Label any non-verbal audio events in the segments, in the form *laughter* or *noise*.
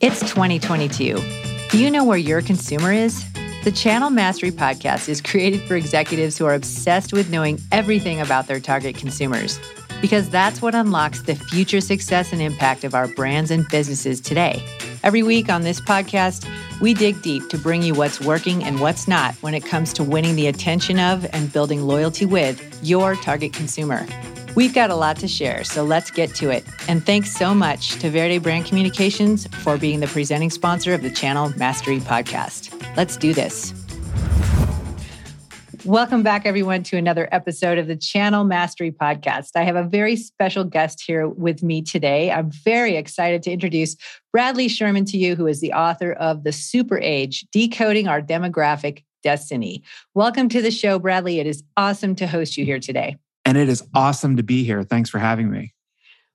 It's 2022. Do you know where your consumer is? The Channel Mastery podcast is created for executives who are obsessed with knowing everything about their target consumers, because that's what unlocks the future success and impact of our brands and businesses today. Every week on this podcast, we dig deep to bring you what's working and what's not when it comes to winning the attention of and building loyalty with your target consumer. We've got a lot to share, so let's get to it. And thanks so much to Verde Brand Communications for being the presenting sponsor of the Channel Mastery podcast. Let's do this. Welcome back, everyone, to another episode of the Channel Mastery Podcast. I have a very special guest here with me today. I'm very excited to introduce Bradley Schurman to you, who is the author of The Super Age Decoding Our Demographic Destiny. Welcome to the show, Bradley. It is awesome to host you here today and it is awesome to be here. Thanks for having me.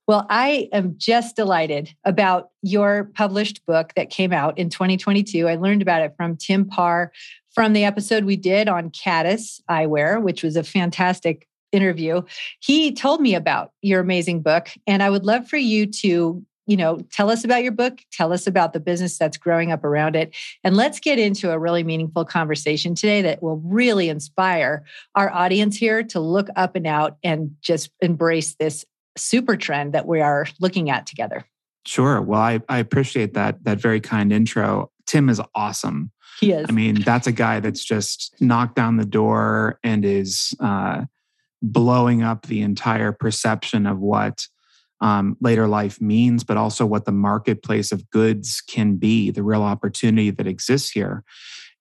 Well, I am just delighted about your published book that came out in 2022. I learned about it from Tim Parr from the episode we did on Caddis Eyewear, which was a fantastic interview. He told me about your amazing book, and I would love for you to you know, tell us about your book, tell us about the business that's growing up around it. And let's get into a really meaningful conversation today that will really inspire our audience here to look up and out and just embrace this super trend that we are looking at together. Sure. Well, I, I appreciate that that very kind intro. Tim is awesome. He is. I mean, that's a guy that's just knocked down the door and is uh, blowing up the entire perception of what um, later life means, but also what the marketplace of goods can be, the real opportunity that exists here.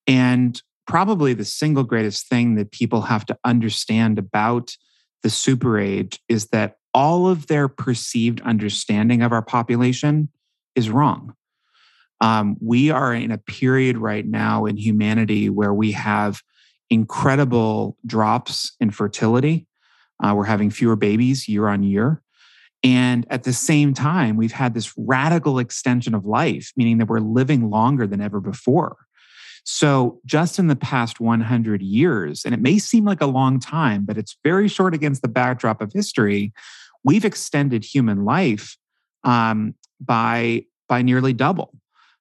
And probably the single greatest thing that people have to understand about the super age is that all of their perceived understanding of our population is wrong. Um, we are in a period right now in humanity where we have incredible drops in fertility. Uh, we're having fewer babies year on year. And at the same time, we've had this radical extension of life, meaning that we're living longer than ever before. So, just in the past 100 years, and it may seem like a long time, but it's very short against the backdrop of history, we've extended human life um, by, by nearly double.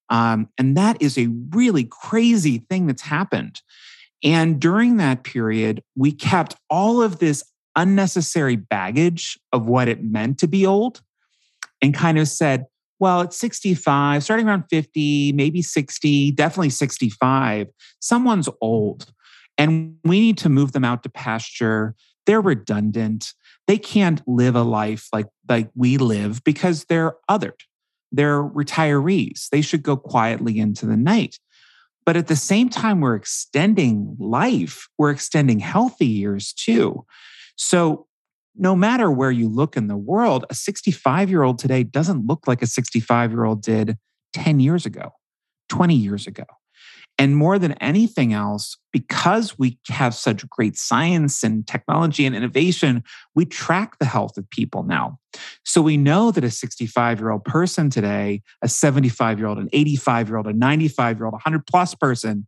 Um, and that is a really crazy thing that's happened. And during that period, we kept all of this unnecessary baggage of what it meant to be old and kind of said, well, it's 65, starting around 50, maybe 60, definitely 65. Someone's old and we need to move them out to pasture. They're redundant. They can't live a life like, like we live because they're othered. They're retirees. They should go quietly into the night. But at the same time, we're extending life, we're extending healthy years too. So, no matter where you look in the world, a 65 year old today doesn't look like a 65 year old did 10 years ago, 20 years ago. And more than anything else, because we have such great science and technology and innovation, we track the health of people now. So we know that a 65 year old person today, a 75 year old, an 85 year old, a 95 year old, a 100 plus person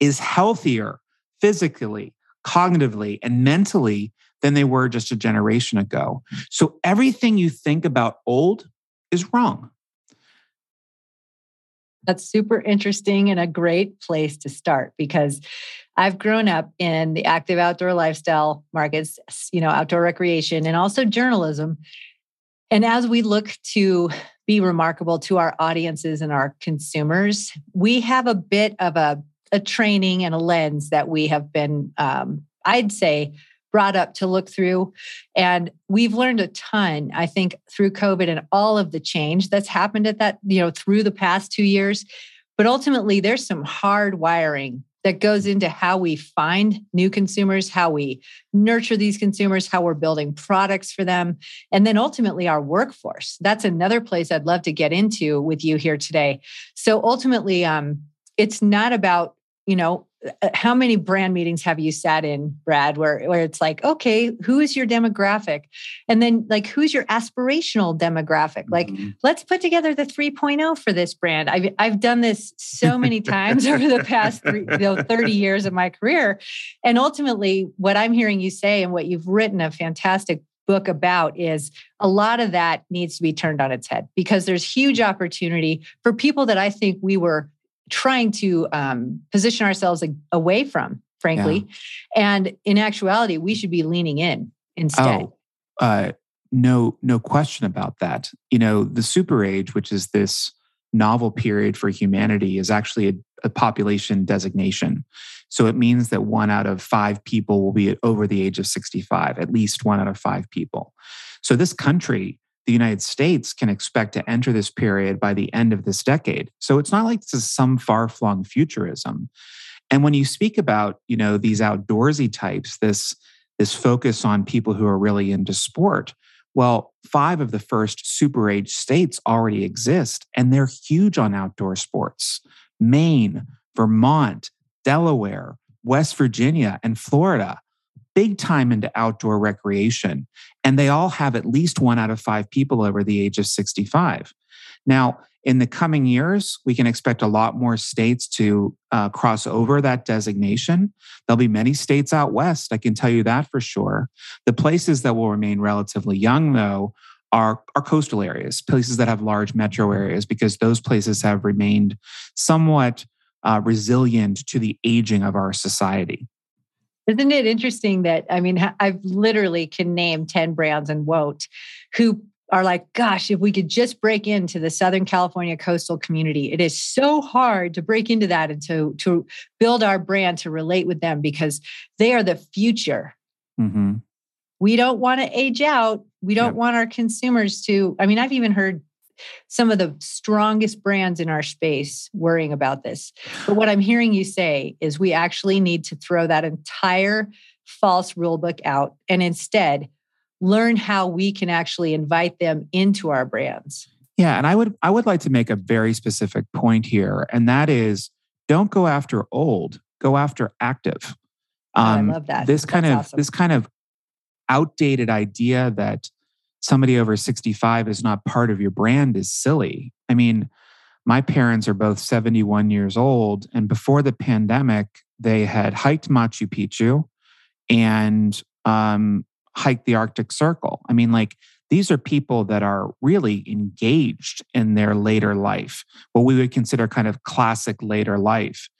is healthier physically, cognitively, and mentally than they were just a generation ago. So everything you think about old is wrong. That's super interesting and a great place to start because I've grown up in the active outdoor lifestyle markets, you know, outdoor recreation and also journalism. And as we look to be remarkable to our audiences and our consumers, we have a bit of a, a training and a lens that we have been, um, I'd say, brought up to look through. And we've learned a ton, I think, through COVID and all of the change that's happened at that, you know, through the past two years. But ultimately, there's some hard wiring that goes into how we find new consumers, how we nurture these consumers, how we're building products for them, and then ultimately our workforce. That's another place I'd love to get into with you here today. So ultimately, um, it's not about you know how many brand meetings have you sat in brad where, where it's like okay who is your demographic? And then like who's your aspirational demographic? Like mm-hmm. let's put together the 3.0 for this brand. I've, I've done this so many *laughs* times over the past three, you know, 30 years of my career. And ultimately what i'm hearing you say and what you've written a fantastic book about is a lot of that needs to be turned on its head because there's huge opportunity for people that I think we were trying to um, position ourselves away from, frankly. Yeah. And in actuality, we should be leaning in instead. Oh, uh, no, no question about that. You know, the super age, which is this novel period for humanity, is actually a, a population designation. So it means that one out of five people will be over the age of 65, at least one out of five people. So this country, the United States, can expect to enter this period by the end of this decade. So it's not like this is some far flung futurism. And when you speak about, you know, these outdoorsy types, this this focus on people who are really into sport, well, five of the first super age states already exist, and they're huge on outdoor sports. Maine, Vermont, Delaware, West Virginia, and Florida, big time into outdoor recreation. And they all have at least one out of five people over the age of 65. Now, in the coming years, we can expect a lot more states to uh, cross over that designation. There'll be many states out west, I can tell you that for sure. The places that will remain relatively young, though, are, are coastal areas, places that have large metro areas, because those places have remained somewhat uh, resilient to the aging of our society. Isn't it interesting that I mean, I've literally can name 10 brands and won't who are like, gosh, if we could just break into the Southern California coastal community, it is so hard to break into that and to, to build our brand to relate with them because they are the future. Mm-hmm. We don't want to age out. We don't yep. want our consumers to. I mean, I've even heard some of the strongest brands in our space worrying about this. But what I'm hearing you say is we actually need to throw that entire false rule book out and instead learn how we can actually invite them into our brands. Yeah, and I would I would like to make a very specific point here and that is don't go after old, go after active. Um, I love that. This kind of awesome. this kind of outdated idea that somebody over 65 is not part of your brand is silly. I mean, my parents are both 71 years old, and before the pandemic, they had hiked Machu Picchu and um, hiked the Arctic Circle. I mean, like, these are people that are really engaged in their later life, what we would consider kind of classic later life.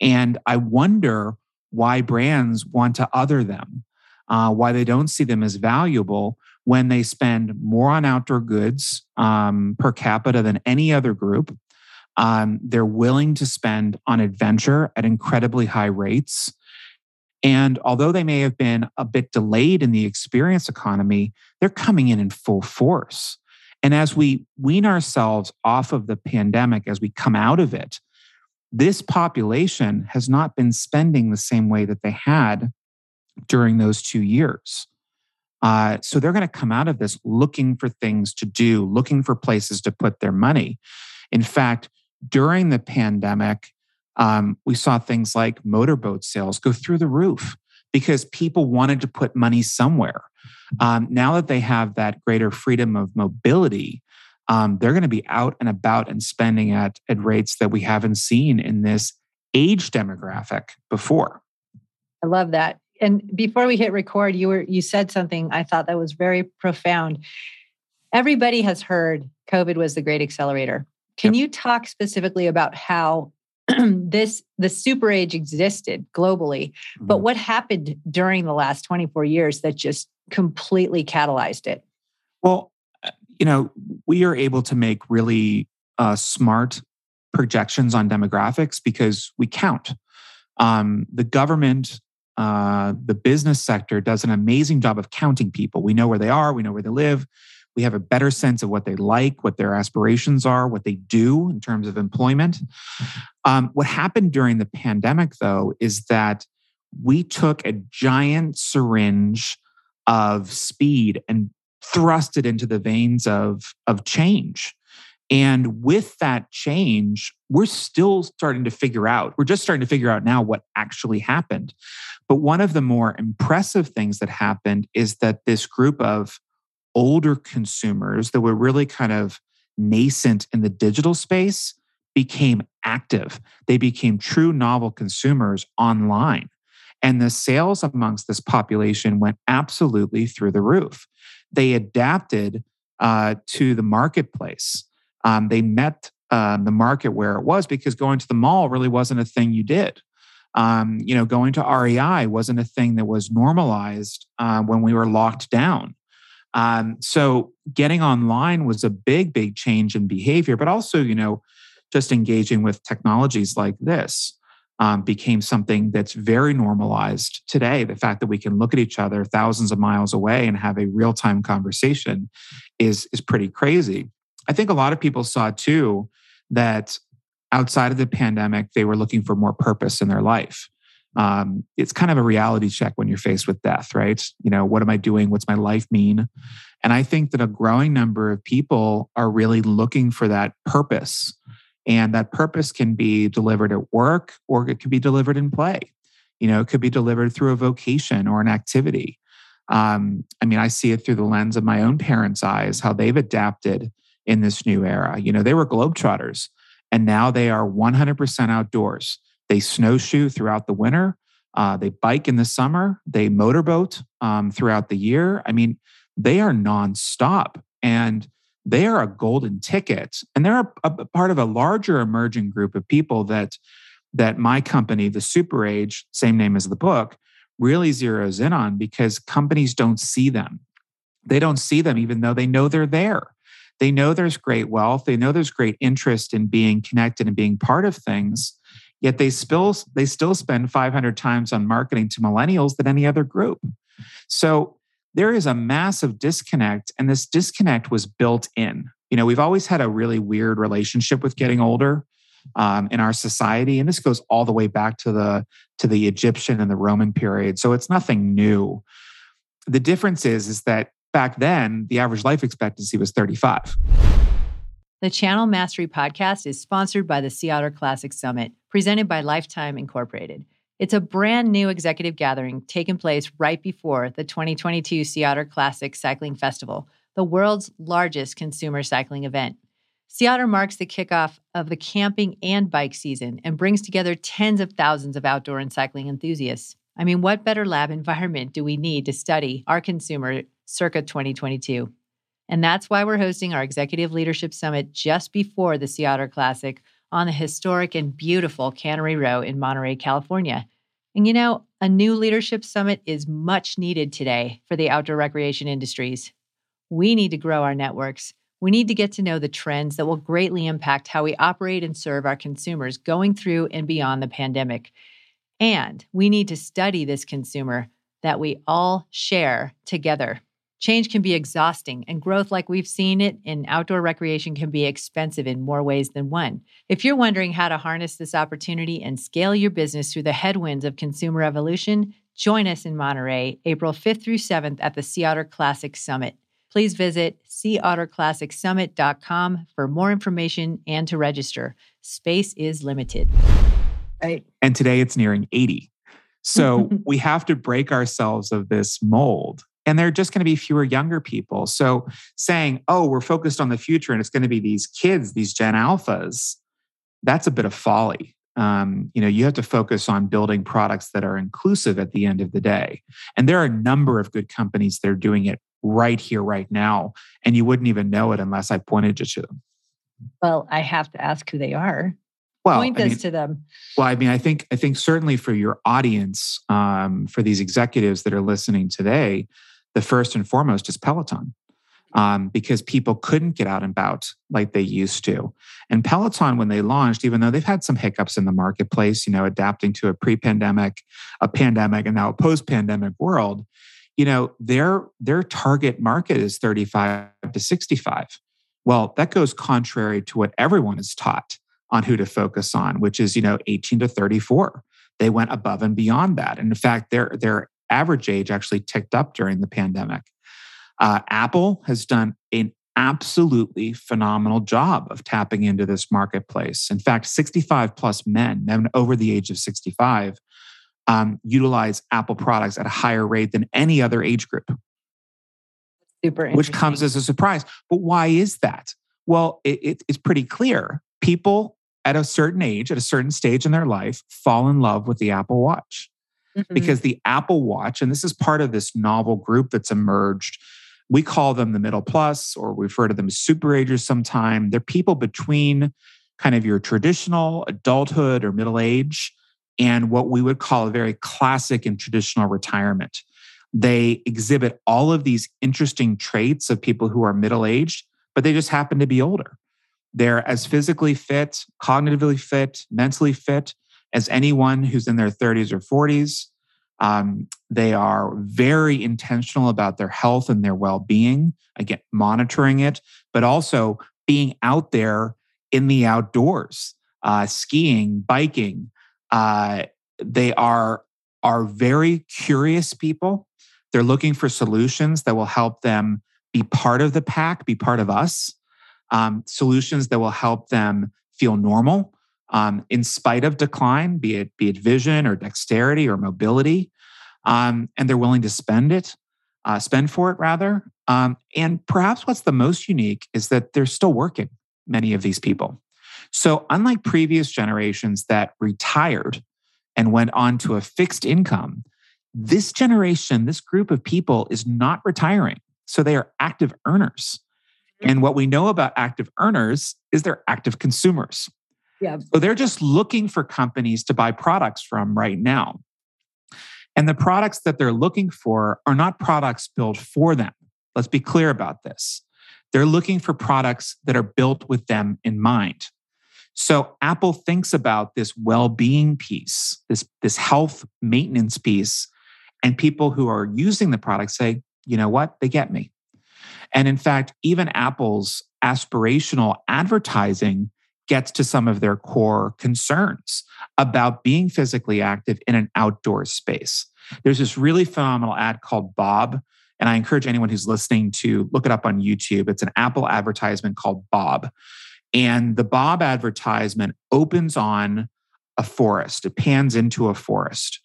And I wonder why brands want to other them, uh, why they don't see them as valuable when they spend more on outdoor goods um, per capita than any other group. Um, they're willing to spend on adventure at incredibly high rates. And although they may have been a bit delayed in the experience economy, they're coming in in full force. And as we wean ourselves off of the pandemic, as we come out of it, this population has not been spending the same way that they had during those two years. Uh, so they're going to come out of this looking for things to do, looking for places to put their money. In fact, during the pandemic, um, we saw things like motorboat sales go through the roof because people wanted to put money somewhere. Um, now that they have that greater freedom of mobility, um, they're going to be out and about and spending at, at rates that we haven't seen in this age demographic before. I love that and before we hit record, you were you said something I thought that was very profound. Everybody has heard COVID was the great accelerator. Can yep. you talk specifically about how *clears throat* this the super age existed globally, mm-hmm. but what happened during the last 24 years that just completely catalyzed it? Well, uh, you know, we are able to make really uh, smart projections on demographics because we count. Um, the government uh, the business sector does an amazing job of counting people. We know where they are, we know where they live, we have a better sense of what they like, what their aspirations are, what they do in terms of employment. Um, what happened during the pandemic, though, is that we took a giant syringe of speed and thrust it into the veins of, of change. And with that change, we're still starting to figure out, we're just starting to figure out now what actually happened. But one of the more impressive things that happened is that this group of older consumers that were really kind of nascent in the digital space became active. They became true novel consumers online. And the sales amongst this population went absolutely through the roof. They adapted uh, to the marketplace. Um, they met uh, the market where it was because going to the mall really wasn't a thing you did. Um, you know, going to REI wasn't a thing that was normalized uh, when we were locked down. Um, so getting online was a big, big change in behavior, but also, you know, just engaging with technologies like this um, became something that's very normalized today. The fact that we can look at each other thousands of miles away and have a real time conversation is, is pretty crazy. I think a lot of people saw too that outside of the pandemic, they were looking for more purpose in their life. Um, it's kind of a reality check when you're faced with death, right? You know, what am I doing? What's my life mean? And I think that a growing number of people are really looking for that purpose. And that purpose can be delivered at work or it can be delivered in play. You know, it could be delivered through a vocation or an activity. Um, I mean, I see it through the lens of my own parents' eyes, how they've adapted in this new era. You know, they were globetrotters and now they are 100% outdoors. They snowshoe throughout the winter. Uh, they bike in the summer. They motorboat um, throughout the year. I mean, they are nonstop and they are a golden ticket. And they're a, a part of a larger emerging group of people that that my company, the Super Age, same name as the book, really zeroes in on because companies don't see them. They don't see them even though they know they're there. They know there's great wealth. They know there's great interest in being connected and being part of things. Yet they still they still spend 500 times on marketing to millennials than any other group. So there is a massive disconnect, and this disconnect was built in. You know, we've always had a really weird relationship with getting older um, in our society, and this goes all the way back to the to the Egyptian and the Roman period. So it's nothing new. The difference is is that back then, the average life expectancy was 35. The Channel Mastery podcast is sponsored by the Sea Otter Classic Summit, presented by Lifetime Incorporated. It's a brand new executive gathering taking place right before the 2022 Sea Otter Classic Cycling Festival, the world's largest consumer cycling event. Sea Otter marks the kickoff of the camping and bike season and brings together tens of thousands of outdoor and cycling enthusiasts. I mean, what better lab environment do we need to study our consumer circa 2022. And that's why we're hosting our Executive Leadership Summit just before the Sea Otter Classic on the historic and beautiful Cannery Row in Monterey, California. And you know, a new leadership summit is much needed today for the outdoor recreation industries. We need to grow our networks. We need to get to know the trends that will greatly impact how we operate and serve our consumers going through and beyond the pandemic. And we need to study this consumer that we all share together. Change can be exhausting, and growth, like we've seen it in outdoor recreation, can be expensive in more ways than one. If you're wondering how to harness this opportunity and scale your business through the headwinds of consumer evolution, join us in Monterey, April 5th through 7th at the Sea Otter Classic Summit. Please visit seaotterclassicsummit.com for more information and to register. Space is limited. Right. And today it's nearing 80. So *laughs* we have to break ourselves of this mold and there are just going to be fewer younger people. So saying, oh, we're focused on the future and it's going to be these kids, these Gen Alphas, that's a bit of folly. Um, you know, you have to focus on building products that are inclusive at the end of the day. And there are a number of good companies that are doing it right here, right now. And you wouldn't even know it unless I pointed you to them. Well, I have to ask who they are. Well, point I mean, to them. Well, I mean, I think I think certainly for your audience, um, for these executives that are listening today, the first and foremost is Peloton. Um, because people couldn't get out and about like they used to. And Peloton, when they launched, even though they've had some hiccups in the marketplace, you know, adapting to a pre-pandemic, a pandemic, and now a post-pandemic world, you know, their their target market is 35 to 65. Well, that goes contrary to what everyone is taught on who to focus on, which is, you know, 18 to 34. They went above and beyond that. And in fact, their their average age actually ticked up during the pandemic. Uh, Apple has done an absolutely phenomenal job of tapping into this marketplace. In fact, 65 plus men, men over the age of 65, um, utilize Apple products at a higher rate than any other age group. Super which comes as a surprise. But why is that? Well, it, it, it's pretty clear. People at a certain age, at a certain stage in their life, fall in love with the Apple Watch. Mm-hmm. because the Apple Watch, and this is part of this novel group that's emerged. We call them the middle plus, or we refer to them as super agers sometime. They're people between kind of your traditional adulthood or middle age and what we would call a very classic and traditional retirement. They exhibit all of these interesting traits of people who are middle aged, but they just happen to be older. They're as physically fit, cognitively fit, mentally fit as anyone who's in their 30s or 40s. Um, they are very intentional about their health and their well being, again, monitoring it, but also being out there in the outdoors, uh, skiing, biking. Uh, they are, are very curious people. They're looking for solutions that will help them be part of the pack, be part of us um, solutions that will help them feel normal um, in spite of decline, be it be it vision or dexterity or mobility, um, and they're willing to spend it, uh, spend for it rather. Um, and perhaps what's the most unique is that they're still working. Many of these people. So unlike previous generations that retired and went on to a fixed income, this generation, this group of people is not retiring. So they are active earners. And what we know about active earners is they're active consumers. Yeah. So they're just looking for companies to buy products from right now. And the products that they're looking for are not products built for them. Let's be clear about this. They're looking for products that are built with them in mind. So Apple thinks about this well-being piece, this, this health maintenance piece, and people who are using the product say, you know what, they get me. And in fact, even Apple's aspirational advertising gets to some of their core concerns about being physically active in an outdoor space. There's this really phenomenal ad called Bob. And I encourage anyone who's listening to look it up on YouTube. It's an Apple advertisement called Bob. And the Bob advertisement opens on a forest, it pans into a forest.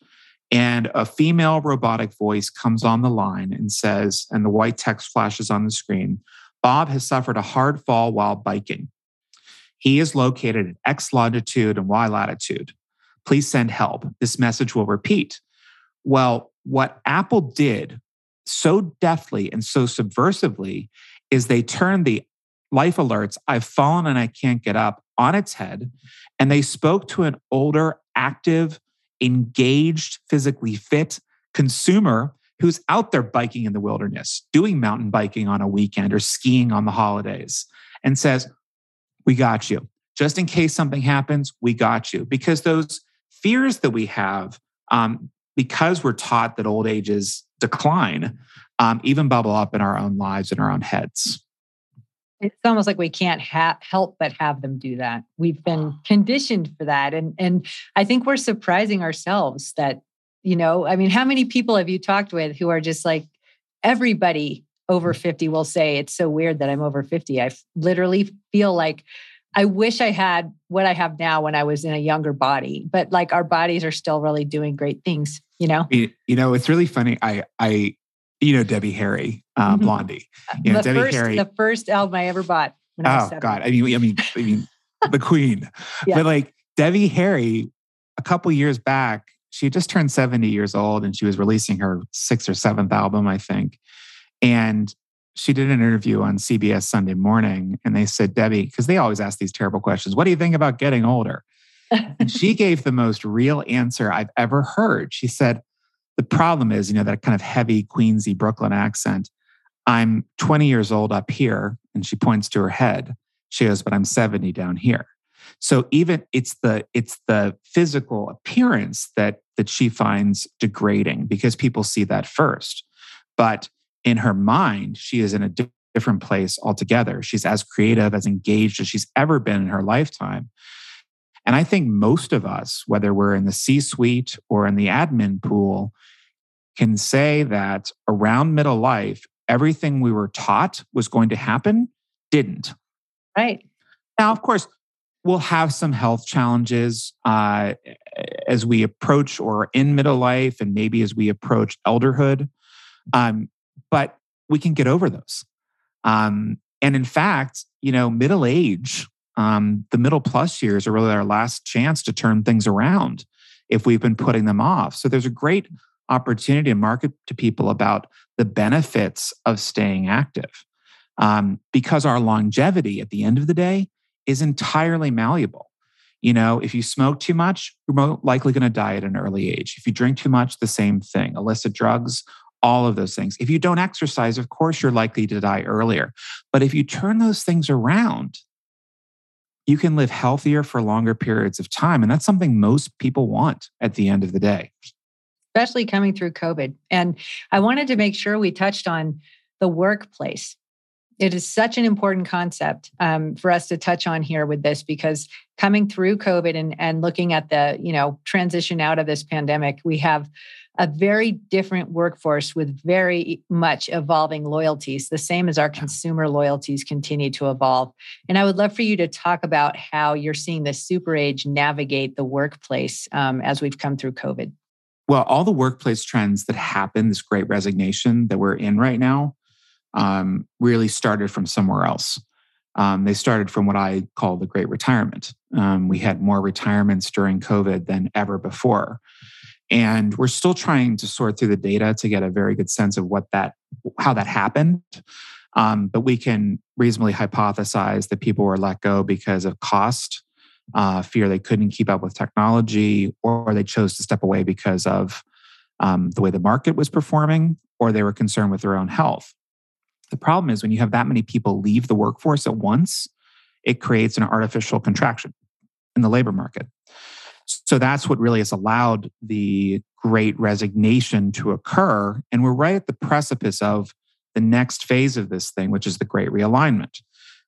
And a female robotic voice comes on the line and says, and the white text flashes on the screen Bob has suffered a hard fall while biking. He is located at X longitude and Y latitude. Please send help. This message will repeat. Well, what Apple did so deftly and so subversively is they turned the life alerts, I've fallen and I can't get up, on its head. And they spoke to an older, active, engaged, physically fit consumer who's out there biking in the wilderness, doing mountain biking on a weekend or skiing on the holidays, and says, We got you. Just in case something happens, we got you. Because those fears that we have, um, because we're taught that old ages decline, um, even bubble up in our own lives, in our own heads it's almost like we can't ha- help but have them do that we've been conditioned for that and and i think we're surprising ourselves that you know i mean how many people have you talked with who are just like everybody over mm. 50 will say it's so weird that i'm over 50 i literally feel like i wish i had what i have now when i was in a younger body but like our bodies are still really doing great things you know you, you know it's really funny i i you know Debbie Harry, uh, mm-hmm. Blondie. You know the Debbie first, Harry. The first album I ever bought. oh God! I mean, I mean, I mean, *laughs* the Queen. Yeah. But like Debbie Harry, a couple years back, she just turned seventy years old, and she was releasing her sixth or seventh album, I think. And she did an interview on CBS Sunday Morning, and they said, Debbie, because they always ask these terrible questions. What do you think about getting older? and she *laughs* gave the most real answer I've ever heard. She said, the problem is, you know, that kind of heavy Queensy Brooklyn accent. I'm 20 years old up here, and she points to her head. She goes, but I'm 70 down here. So even it's the it's the physical appearance that that she finds degrading because people see that first. But in her mind, she is in a different place altogether. She's as creative, as engaged as she's ever been in her lifetime. And I think most of us, whether we're in the C suite or in the admin pool, can say that around middle life, everything we were taught was going to happen didn't. Right. Now, of course, we'll have some health challenges uh, as we approach or in middle life and maybe as we approach elderhood. Um, but we can get over those. Um, and in fact, you know, middle age um, the middle plus years are really our last chance to turn things around if we've been putting them off. So there's a great opportunity to market to people about the benefits of staying active um, because our longevity at the end of the day is entirely malleable. You know, if you smoke too much, you're likely going to die at an early age. If you drink too much, the same thing. Illicit drugs, all of those things. If you don't exercise, of course, you're likely to die earlier. But if you turn those things around, you can live healthier for longer periods of time. And that's something most people want at the end of the day. Especially coming through COVID. And I wanted to make sure we touched on the workplace it is such an important concept um, for us to touch on here with this because coming through covid and, and looking at the you know transition out of this pandemic we have a very different workforce with very much evolving loyalties the same as our consumer loyalties continue to evolve. And i would love for you to talk about how you're seeing the super age navigate the workplace um, as we've come through covid. Well all the workplace trends that happen this great resignation that we're in right now um, really started from somewhere else. Um, they started from what I call the great retirement. Um, we had more retirements during COVID than ever before. And we're still trying to sort through the data to get a very good sense of what that, how that happened. Um, but we can reasonably hypothesize that people were let go because of cost, uh, fear they couldn't keep up with technology, or they chose to step away because of um, the way the market was performing, or they were concerned with their own health. The problem is when you have that many people leave the workforce at once, it creates an artificial contraction in the labor market. So that's what really has allowed the great resignation to occur. And we're right at the precipice of the next phase of this thing, which is the great realignment,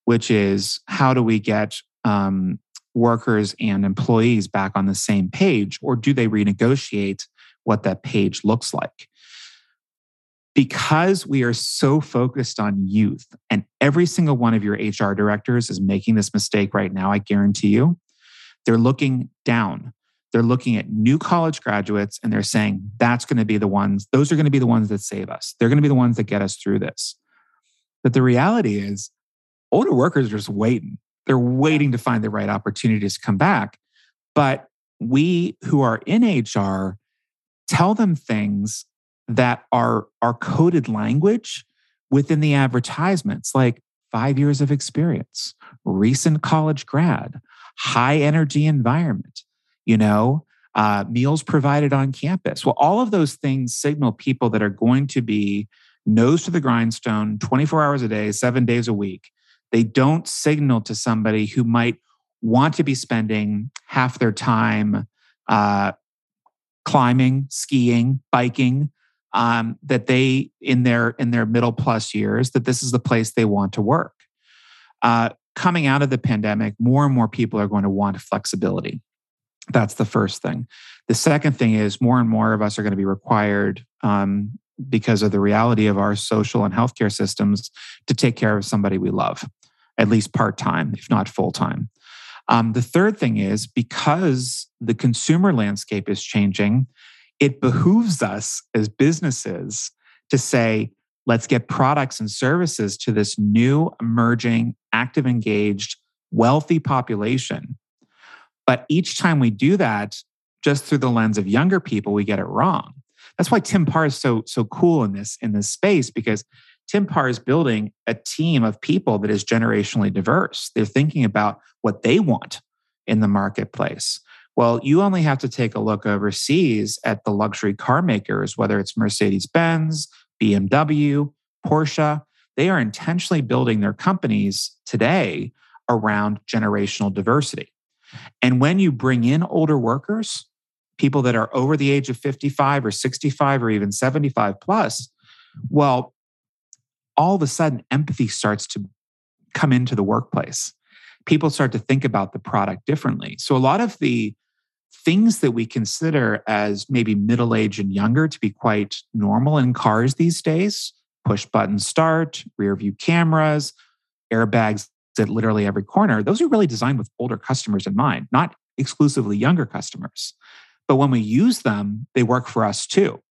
which is how do we get um, workers and employees back on the same page, or do they renegotiate what that page looks like? Because we are so focused on youth, and every single one of your HR directors is making this mistake right now, I guarantee you, they're looking down. They're looking at new college graduates and they're saying, that's going to be the ones, those are going to be the ones that save us. They're going to be the ones that get us through this. But the reality is, older workers are just waiting. They're waiting to find the right opportunities to come back. But we who are in HR tell them things that are are coded language within the advertisements like five years of experience recent college grad high energy environment you know uh, meals provided on campus. Well all of those things signal people that are going to be nose to the grindstone 24 hours a day seven days a week. They don't signal to somebody who might want to be spending half their time uh, climbing skiing biking um, that they in their in their middle plus years that this is the place they want to work. Uh, coming out of the pandemic, more and more people are going to want flexibility. That's the first thing. The second thing is more and more of us are going to be required um, because of the reality of our social and healthcare systems to take care of somebody we love, at least part time, if not full time. Um, the third thing is because the consumer landscape is changing, it behooves us as businesses to say, let's get products and services to this new, emerging, active, engaged, wealthy population. But each time we do that, just through the lens of younger people, we get it wrong. That's why Tim Parr is so so cool in this in this space because Tim Parr is building a team of people that is generationally diverse. They're thinking about what they want in the marketplace. Well, you only have to take a look overseas at the luxury car makers, whether it's Mercedes Benz, BMW, Porsche. They are intentionally building their companies today around generational diversity. And when you bring in older workers, people that are over the age of 55 or 65 or even 75 plus, well, all of a sudden empathy starts to come into the workplace. People start to think about the product differently. So a lot of the things that we consider as maybe middle age and younger to be quite normal in cars these days push button start, rear view cameras, airbags at literally every corner those are really designed with older customers in mind, not exclusively younger customers. But when we use them, they work for us too.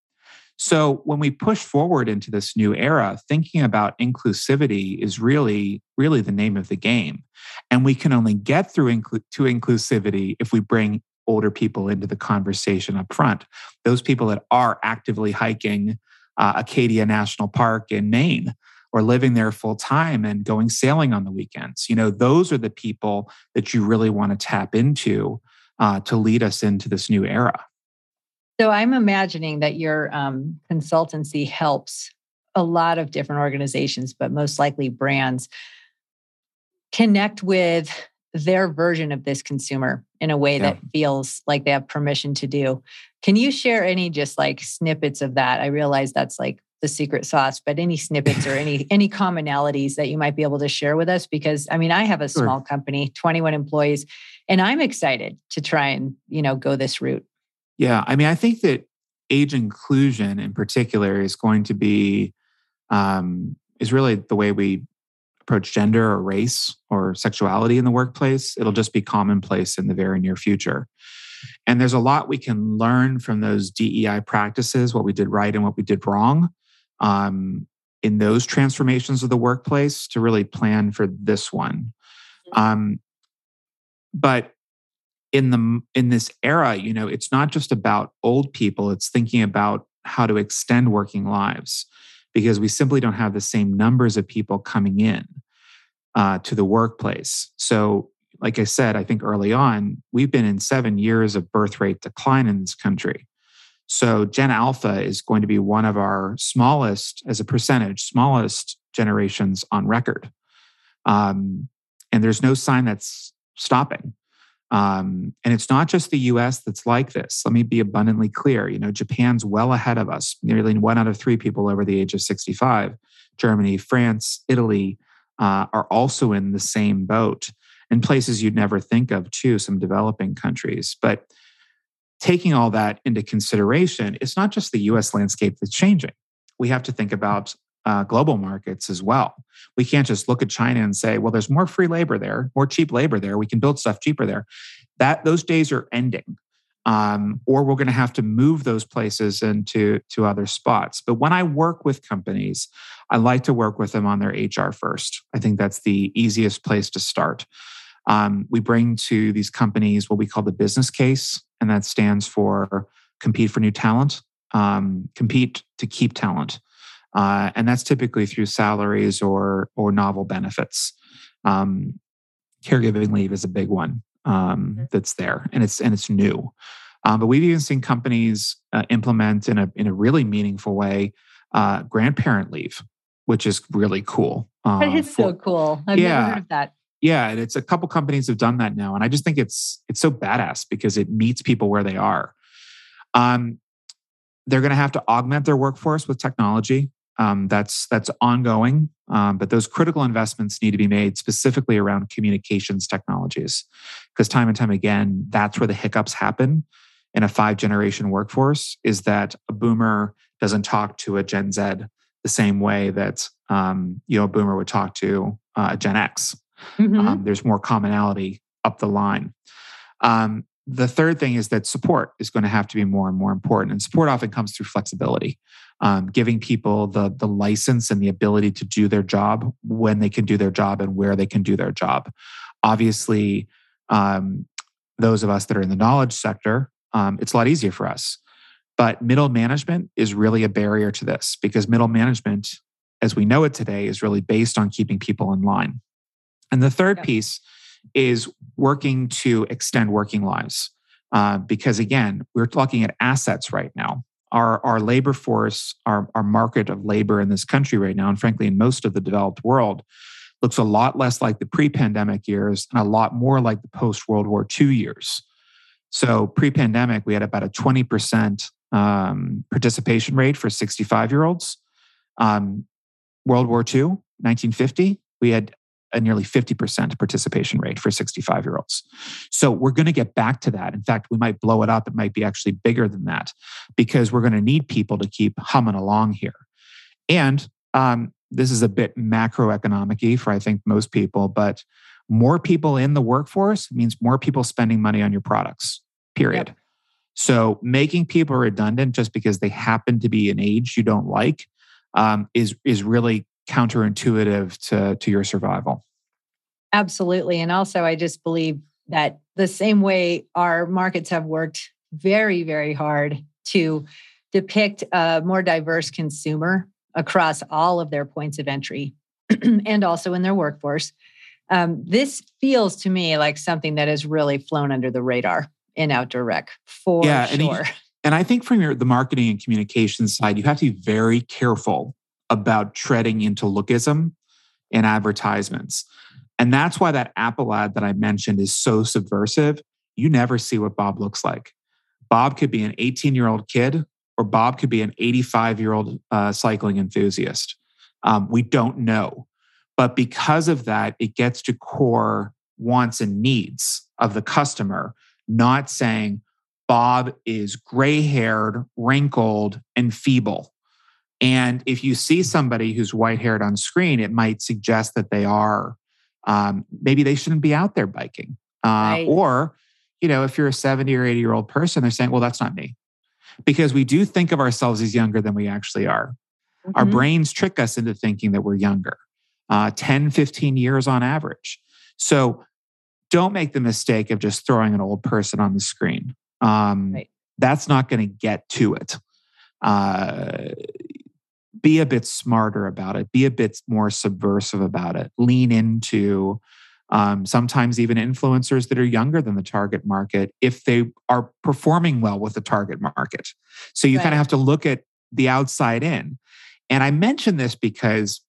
So when we push forward into this new era, thinking about inclusivity is really, really the name of the game. And we can only get through inclu- to inclusivity if we bring older people into the conversation up front. Those people that are actively hiking uh, Acadia National Park in Maine or living there full time and going sailing on the weekends. You know, those are the people that you really want to tap into uh, to lead us into this new era. So I'm imagining that your um, consultancy helps a lot of different organizations, but most likely brands connect with their version of this consumer in a way yeah. that feels like they have permission to do. Can you share any just like snippets of that? I realize that's like the secret sauce, but any snippets or any *laughs* any commonalities that you might be able to share with us because I mean I have a small sure. company, 21 employees, and I'm excited to try and, you know, go this route. Yeah, I mean I think that age inclusion in particular is going to be um, is really the way we approach gender or race or sexuality in the workplace. It'll just be commonplace in the very near future. And there's a lot we can learn from those DEI practices, what we did right and what we did wrong um, in those transformations of the workplace to really plan for this one. Mm-hmm. Um, but in the in this era, you know, it's not just about old people. It's thinking about how to extend working lives because we simply don't have the same numbers of people coming in uh, to the workplace. So, like I said, I think early on, we've been in seven years of birth rate decline in this country. So, Gen Alpha is going to be one of our smallest, as a percentage, smallest generations on record. Um, and there's no sign that's stopping. Um, and it's not just the US that's like this. Let me be abundantly clear. You know, Japan's well ahead of us, nearly one out of three people over the age of 65. Germany, France, Italy uh, are also in the same boat, and places you'd never think of, too, some developing countries. But taking all that into consideration, it's not just the US landscape that's changing. We have to think about uh, global markets as well. We can't just look at China and say, well, there's more free labor there, more cheap labor there. We can build stuff cheaper there. That those days are ending. Um, or we're going to have to move those places into to other spots. But when I work with companies, I like to work with them on their HR first. I think that's the easiest place to start. Um, we bring to these companies what we call the business case, and that stands for compete for new talent, um, compete to keep talent. Uh, and that's typically through salaries or or novel benefits. Um, caregiving leave is a big one um, mm-hmm. that's there, and it's and it's new. Um, but we've even seen companies uh, implement in a in a really meaningful way uh, grandparent leave, which is really cool. Uh, that is for, so cool. I've yeah, never heard of that. Yeah, and it's a couple companies have done that now, and I just think it's it's so badass because it meets people where they are. Um, they're going to have to augment their workforce with technology. Um, that's that's ongoing, um, but those critical investments need to be made specifically around communications technologies, because time and time again, that's where the hiccups happen in a five generation workforce. Is that a boomer doesn't talk to a Gen Z the same way that um, you know a boomer would talk to uh, a Gen X. Mm-hmm. Um, there's more commonality up the line. Um, the third thing is that support is going to have to be more and more important, and support often comes through flexibility um, giving people the the license and the ability to do their job when they can do their job and where they can do their job. Obviously, um, those of us that are in the knowledge sector, um, it's a lot easier for us. But middle management is really a barrier to this because middle management, as we know it today, is really based on keeping people in line. And the third piece is working to extend working lives. Uh, because again, we're looking at assets right now our, our labor force, our, our market of labor in this country right now, and frankly, in most of the developed world, looks a lot less like the pre pandemic years and a lot more like the post World War II years. So, pre pandemic, we had about a 20% um, participation rate for 65 year olds. Um, World War II, 1950, we had a nearly 50% participation rate for 65 year olds. So we're going to get back to that. In fact, we might blow it up. It might be actually bigger than that because we're going to need people to keep humming along here. And um, this is a bit macroeconomic for I think most people, but more people in the workforce means more people spending money on your products, period. Yep. So making people redundant just because they happen to be an age you don't like um, is is really counterintuitive to, to your survival. Absolutely. And also, I just believe that the same way our markets have worked very, very hard to depict a more diverse consumer across all of their points of entry *clears throat* and also in their workforce. Um, this feels to me like something that has really flown under the radar in outdoor rec for yeah, sure. And, and I think from your the marketing and communication side, you have to be very careful about treading into lookism in advertisements. And that's why that Apple ad that I mentioned is so subversive. You never see what Bob looks like. Bob could be an 18 year old kid, or Bob could be an 85 year old uh, cycling enthusiast. Um, we don't know. But because of that, it gets to core wants and needs of the customer, not saying Bob is gray haired, wrinkled, and feeble. And if you see somebody who's white haired on screen, it might suggest that they are, um, maybe they shouldn't be out there biking. Uh, right. Or, you know, if you're a 70 or 80 year old person, they're saying, well, that's not me. Because we do think of ourselves as younger than we actually are. Mm-hmm. Our brains trick us into thinking that we're younger uh, 10, 15 years on average. So don't make the mistake of just throwing an old person on the screen. Um, right. That's not going to get to it. Uh, be a bit smarter about it, be a bit more subversive about it, lean into um, sometimes even influencers that are younger than the target market if they are performing well with the target market. So you right. kind of have to look at the outside in. And I mention this because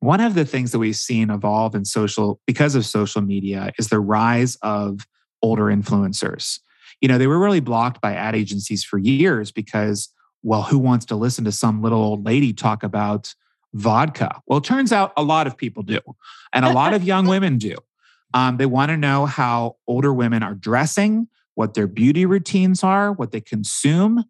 one of the things that we've seen evolve in social because of social media is the rise of older influencers. You know, they were really blocked by ad agencies for years because, well, who wants to listen to some little old lady talk about vodka? Well, it turns out a lot of people do, and a lot of young *laughs* women do. Um, they want to know how older women are dressing, what their beauty routines are, what they consume.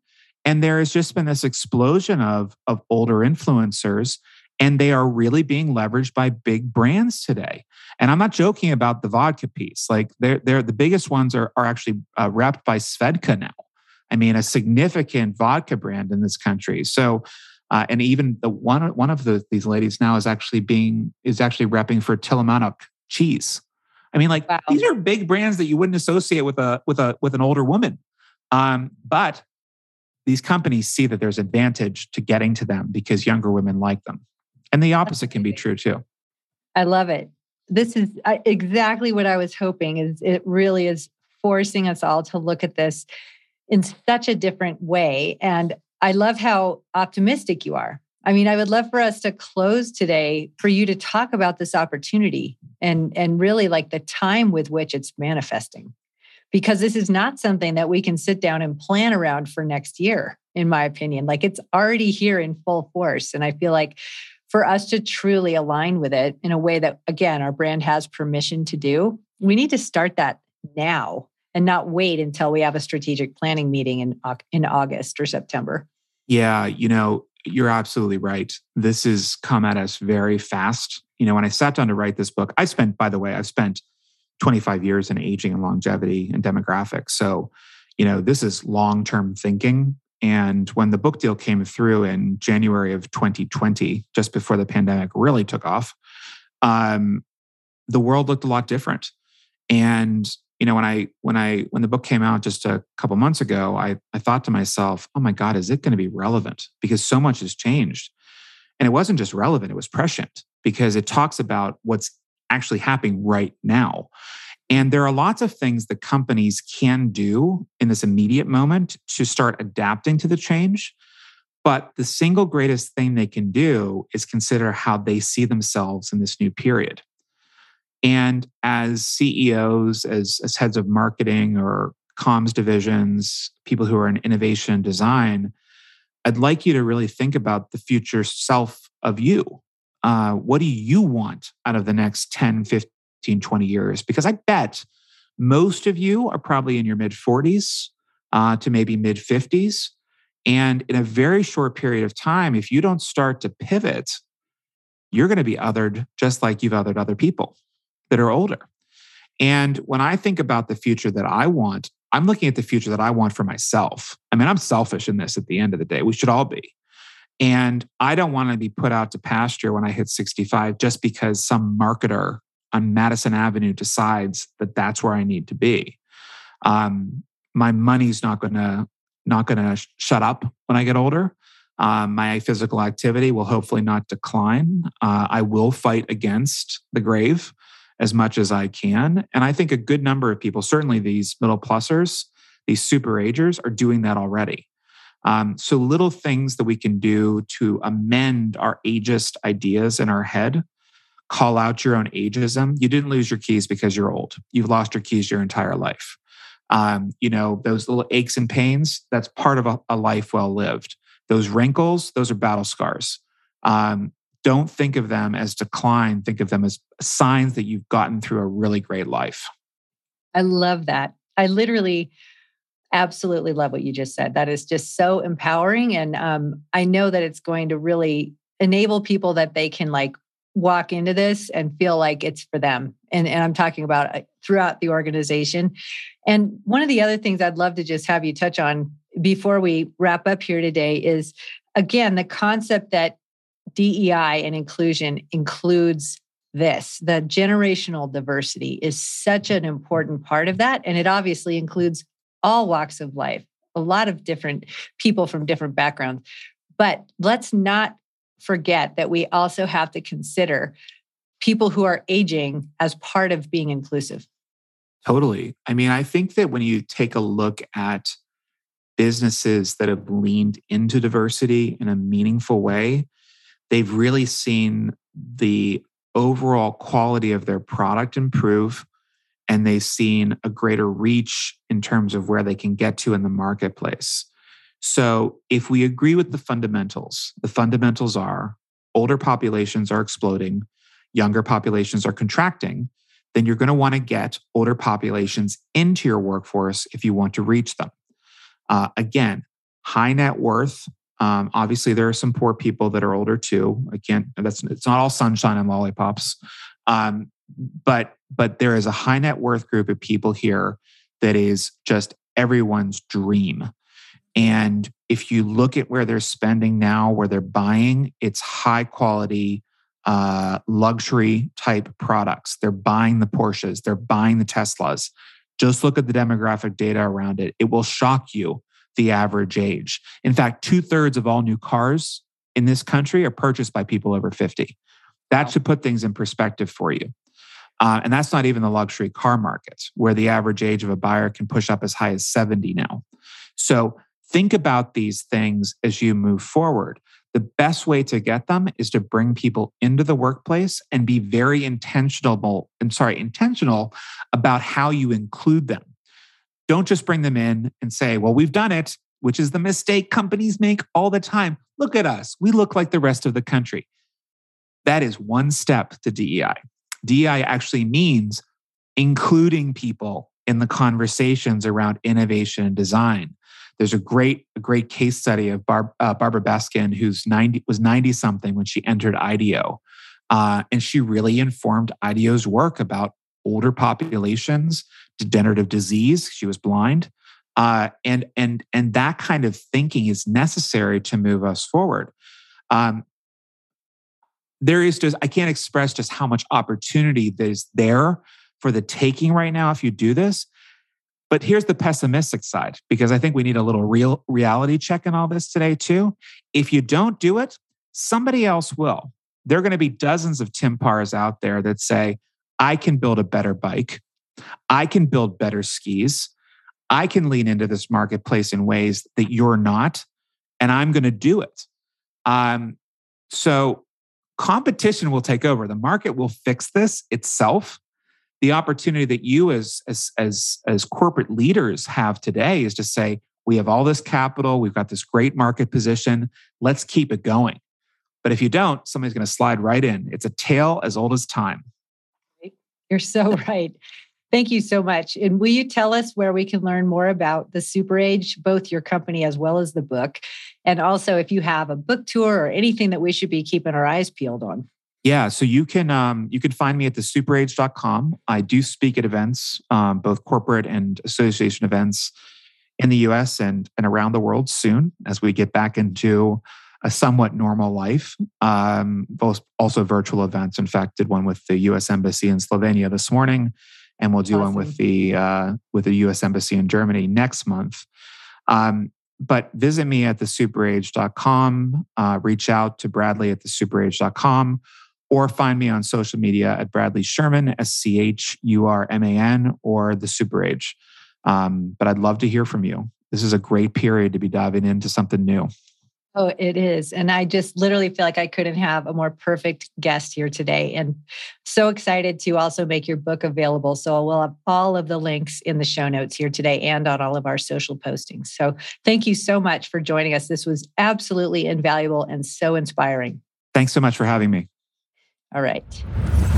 And there has just been this explosion of, of older influencers and they are really being leveraged by big brands today. And I'm not joking about the vodka piece. Like they're, they're the biggest ones are, are actually uh, wrapped by Svedka now. I mean, a significant vodka brand in this country. So, uh, and even the one one of the, these ladies now is actually being is actually repping for Tillamook cheese. I mean, like wow. these are big brands that you wouldn't associate with a with a with an older woman. Um, but these companies see that there's advantage to getting to them because younger women like them. And the opposite can be true too. I love it. This is uh, exactly what I was hoping is it really is forcing us all to look at this in such a different way and I love how optimistic you are. I mean, I would love for us to close today for you to talk about this opportunity and and really like the time with which it's manifesting. Because this is not something that we can sit down and plan around for next year in my opinion. Like it's already here in full force and I feel like for us to truly align with it in a way that, again, our brand has permission to do, we need to start that now and not wait until we have a strategic planning meeting in, in August or September. Yeah, you know, you're absolutely right. This has come at us very fast. You know, when I sat down to write this book, I spent, by the way, I've spent 25 years in aging and longevity and demographics. So, you know, this is long term thinking. And when the book deal came through in January of 2020, just before the pandemic really took off, um, the world looked a lot different. And you know, when I when I when the book came out just a couple months ago, I I thought to myself, oh my God, is it going to be relevant? Because so much has changed. And it wasn't just relevant, it was prescient because it talks about what's actually happening right now. And there are lots of things that companies can do in this immediate moment to start adapting to the change. But the single greatest thing they can do is consider how they see themselves in this new period. And as CEOs, as, as heads of marketing or comms divisions, people who are in innovation design, I'd like you to really think about the future self of you. Uh, what do you want out of the next 10, 15, 15, 20 years? Because I bet most of you are probably in your mid 40s uh, to maybe mid 50s. And in a very short period of time, if you don't start to pivot, you're going to be othered just like you've othered other people that are older. And when I think about the future that I want, I'm looking at the future that I want for myself. I mean, I'm selfish in this at the end of the day. We should all be. And I don't want to be put out to pasture when I hit 65 just because some marketer on Madison Avenue decides that that's where I need to be. Um, my money's not going to not going to sh- shut up when I get older. Um, my physical activity will hopefully not decline. Uh, I will fight against the grave as much as I can. And I think a good number of people, certainly these middle plusers, these super agers, are doing that already. Um, so, little things that we can do to amend our ageist ideas in our head. Call out your own ageism. You didn't lose your keys because you're old. You've lost your keys your entire life. Um, you know, those little aches and pains, that's part of a, a life well lived. Those wrinkles, those are battle scars. Um, don't think of them as decline, think of them as signs that you've gotten through a really great life. I love that. I literally absolutely love what you just said. That is just so empowering. And um, I know that it's going to really enable people that they can like walk into this and feel like it's for them. And, and I'm talking about uh, throughout the organization. And one of the other things I'd love to just have you touch on before we wrap up here today is again, the concept that DEI and inclusion includes this. The generational diversity is such an important part of that. And it obviously includes all walks of life, a lot of different people from different backgrounds. But let's not forget that we also have to consider people who are aging as part of being inclusive. Totally. I mean, I think that when you take a look at businesses that have leaned into diversity in a meaningful way, they've really seen the overall quality of their product improve and they've seen a greater reach in terms of where they can get to in the marketplace. So, if we agree with the fundamentals, the fundamentals are older populations are exploding, younger populations are contracting, then you're going to want to get older populations into your workforce if you want to reach them. Uh, again, high net worth. Um, obviously, there are some poor people that are older too. I can't. that's it's not all sunshine and lollipops, um, but but there is a high net worth group of people here that is just everyone's dream. And if you look at where they're spending now, where they're buying, it's high quality uh, luxury type products. They're buying the Porsches, they're buying the Teslas. Just look at the demographic data around it. It will shock you the average age. In fact, two thirds of all new cars in this country are purchased by people over 50. That should put things in perspective for you. Uh, and that's not even the luxury car market, where the average age of a buyer can push up as high as 70 now. So think about these things as you move forward. The best way to get them is to bring people into the workplace and be very intentional, I'm sorry, intentional about how you include them. Don't just bring them in and say, well, we've done it, which is the mistake companies make all the time. Look at us. We look like the rest of the country. That is one step to DEI. DEI actually means including people in the conversations around innovation and design. There's a great, a great case study of uh, Barbara Beskind, who's 90 was 90 something when she entered IDEO, uh, and she really informed IDEO's work about older populations, degenerative disease. She was blind, uh, and and and that kind of thinking is necessary to move us forward. Um, there is just I can't express just how much opportunity that is there for the taking right now if you do this. But here's the pessimistic side, because I think we need a little real reality check in all this today, too. If you don't do it, somebody else will. There are going to be dozens of Tim Parrs out there that say, I can build a better bike. I can build better skis. I can lean into this marketplace in ways that you're not, and I'm going to do it. Um, so competition will take over. The market will fix this itself. The opportunity that you as as as as corporate leaders have today is to say we have all this capital. We've got this great market position. Let's keep it going. But if you don't somebody's going to slide right in. It's a tale as old as time. You're so *laughs* right thank you so much and will you tell us where we can learn more about the super age both your company as well as the book and also if you have a book tour or anything that we should be keeping our eyes peeled on yeah, so you can um, you can find me at the superage.com. I do speak at events, um, both corporate and association events in the US and, and around the world soon as we get back into a somewhat normal life. Um, both also virtual events. In fact, did one with the US Embassy in Slovenia this morning and we'll do awesome. one with the uh, with the U.S. Embassy in Germany next month. Um, but visit me at thesuperage.com. Uh, reach out to Bradley at thesuperage.com or find me on social media at Bradley Schurman S C H U R M A N, or the Super Age. Um, but I'd love to hear from you. This is a great period to be diving into something new. Oh, it is. And I just literally feel like I couldn't have a more perfect guest here today. And so excited to also make your book available. So we'll have all of the links in the show notes here today and on all of our social postings. So thank you so much for joining us. This was absolutely invaluable and so inspiring. Thanks so much for having me. All right.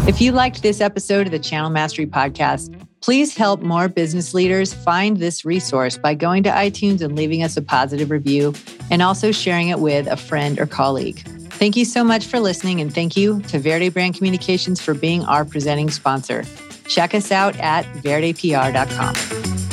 If you liked this episode of the Channel Mastery Podcast, please help more business leaders find this resource by going to iTunes and leaving us a positive review and also sharing it with a friend or colleague. Thank you so much for listening, and thank you to Verde Brand Communications for being our presenting sponsor. Check us out at verdepr.com.